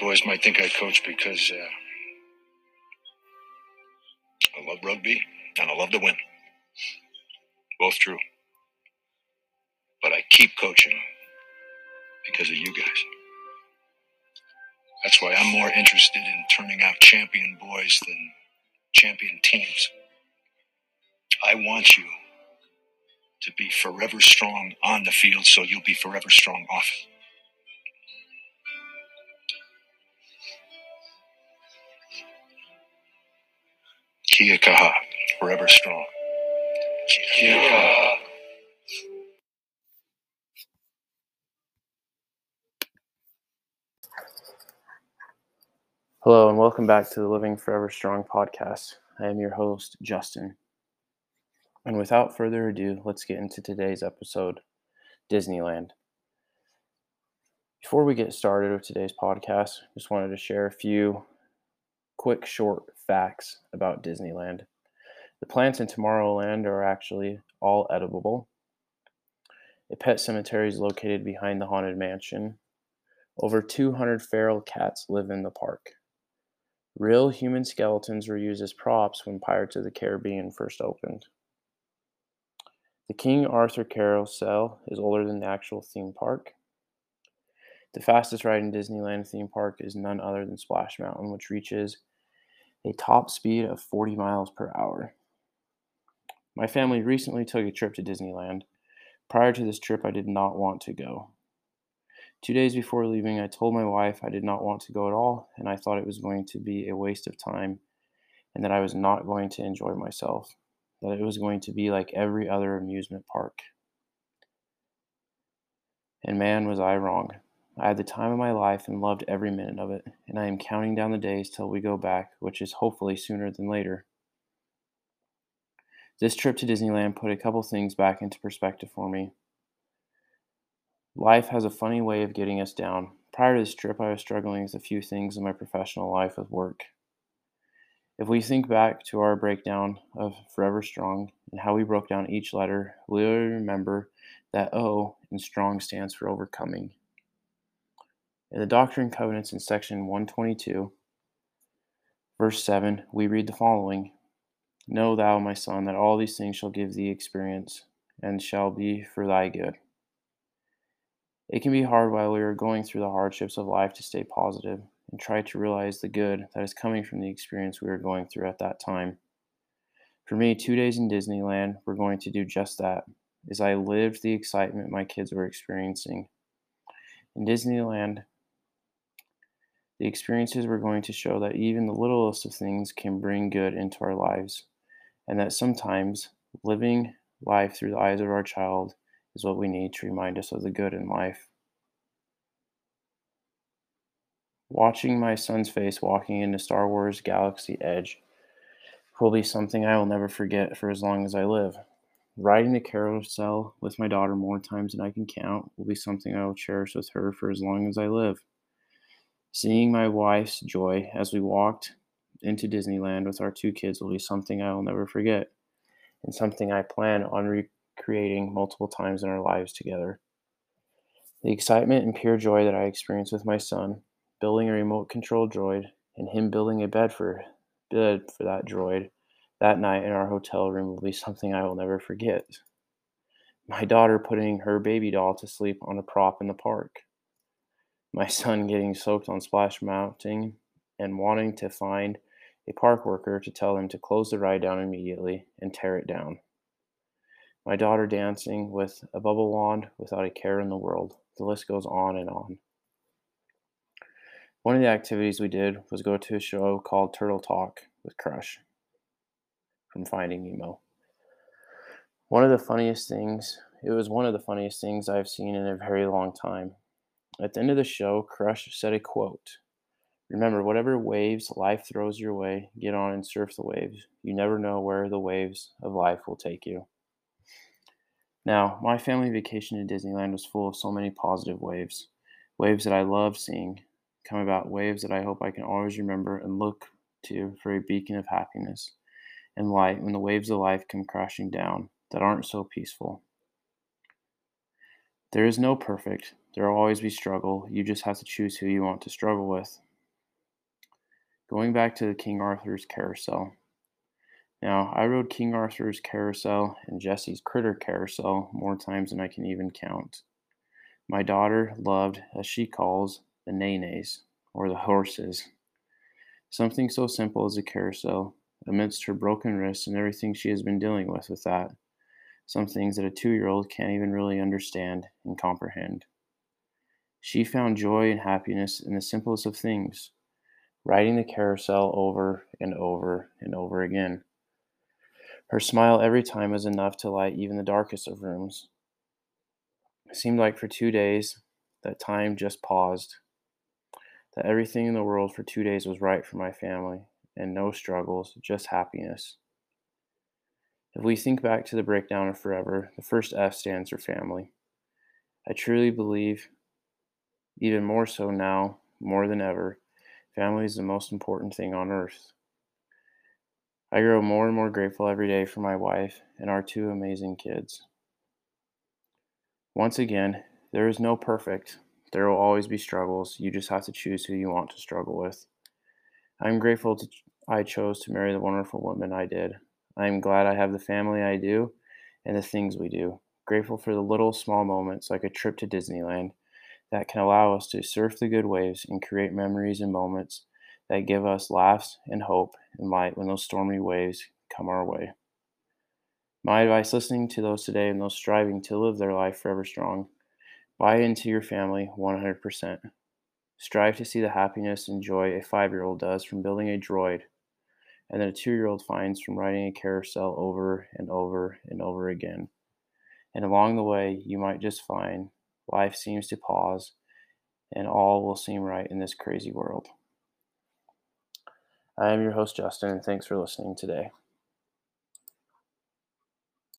Boys might think I coach because uh, I love rugby and I love to win. Both true. But I keep coaching because of you guys. That's why I'm more interested in turning out champion boys than champion teams. I want you to be forever strong on the field so you'll be forever strong off it. Kia kaha, forever strong. Kia kaha. Hello, and welcome back to the Living Forever Strong podcast. I am your host, Justin. And without further ado, let's get into today's episode Disneyland. Before we get started with today's podcast, just wanted to share a few quick, short facts about Disneyland. The plants in Tomorrowland are actually all edible. A pet cemetery is located behind the Haunted Mansion. Over 200 feral cats live in the park. Real human skeletons were used as props when Pirates of the Caribbean first opened. The King Arthur Carousel is older than the actual theme park. The fastest ride in Disneyland theme park is none other than Splash Mountain, which reaches a top speed of 40 miles per hour. My family recently took a trip to Disneyland. Prior to this trip, I did not want to go. Two days before leaving, I told my wife I did not want to go at all, and I thought it was going to be a waste of time and that I was not going to enjoy myself that it was going to be like every other amusement park. And man, was I wrong. I had the time of my life and loved every minute of it, and I am counting down the days till we go back, which is hopefully sooner than later. This trip to Disneyland put a couple things back into perspective for me. Life has a funny way of getting us down. Prior to this trip, I was struggling with a few things in my professional life with work. If we think back to our breakdown of Forever Strong and how we broke down each letter, we'll remember that O in strong stands for overcoming. In the Doctrine and Covenants in section 122, verse 7, we read the following Know thou, my son, that all these things shall give thee experience and shall be for thy good. It can be hard while we are going through the hardships of life to stay positive and try to realize the good that is coming from the experience we are going through at that time. For me, two days in Disneyland were going to do just that, as I lived the excitement my kids were experiencing. In Disneyland, the experiences were going to show that even the littlest of things can bring good into our lives, and that sometimes living life through the eyes of our child is what we need to remind us of the good in life. Watching my son's face walking into Star Wars Galaxy Edge will be something I will never forget for as long as I live. Riding the carousel with my daughter more times than I can count will be something I will cherish with her for as long as I live. Seeing my wife's joy as we walked into Disneyland with our two kids will be something I will never forget, and something I plan on recreating multiple times in our lives together. The excitement and pure joy that I experienced with my son building a remote control droid and him building a bed for bed for that droid that night in our hotel room will be something I will never forget. My daughter putting her baby doll to sleep on a prop in the park. My son getting soaked on Splash Mountain and wanting to find a park worker to tell him to close the ride down immediately and tear it down. My daughter dancing with a bubble wand without a care in the world. The list goes on and on. One of the activities we did was go to a show called Turtle Talk with Crush from Finding Nemo. One of the funniest things, it was one of the funniest things I've seen in a very long time. At the end of the show, Crush said a quote Remember, whatever waves life throws your way, get on and surf the waves. You never know where the waves of life will take you. Now, my family vacation to Disneyland was full of so many positive waves, waves that I loved seeing, come about waves that I hope I can always remember and look to for a beacon of happiness and light when the waves of life come crashing down that aren't so peaceful. There is no perfect. There will always be struggle. You just have to choose who you want to struggle with. Going back to King Arthur's carousel. Now, I rode King Arthur's carousel and Jessie's critter carousel more times than I can even count. My daughter loved, as she calls, the nays, or the horses. Something so simple as a carousel, amidst her broken wrists and everything she has been dealing with with that. Some things that a two year old can't even really understand and comprehend. She found joy and happiness in the simplest of things, riding the carousel over and over and over again. Her smile every time was enough to light even the darkest of rooms. It seemed like for two days that time just paused, that everything in the world for two days was right for my family, and no struggles, just happiness. If we think back to the breakdown of forever, the first F stands for family. I truly believe, even more so now, more than ever, family is the most important thing on earth. I grow more and more grateful every day for my wife and our two amazing kids. Once again, there is no perfect. There will always be struggles. You just have to choose who you want to struggle with. I'm grateful to I chose to marry the wonderful woman I did. I am glad I have the family I do and the things we do. Grateful for the little small moments like a trip to Disneyland that can allow us to surf the good waves and create memories and moments that give us laughs and hope and light when those stormy waves come our way. My advice listening to those today and those striving to live their life forever strong buy into your family 100%. Strive to see the happiness and joy a five year old does from building a droid, and that a two year old finds from riding a carousel over and over and over again. And along the way, you might just find life seems to pause and all will seem right in this crazy world. I am your host, Justin, and thanks for listening today.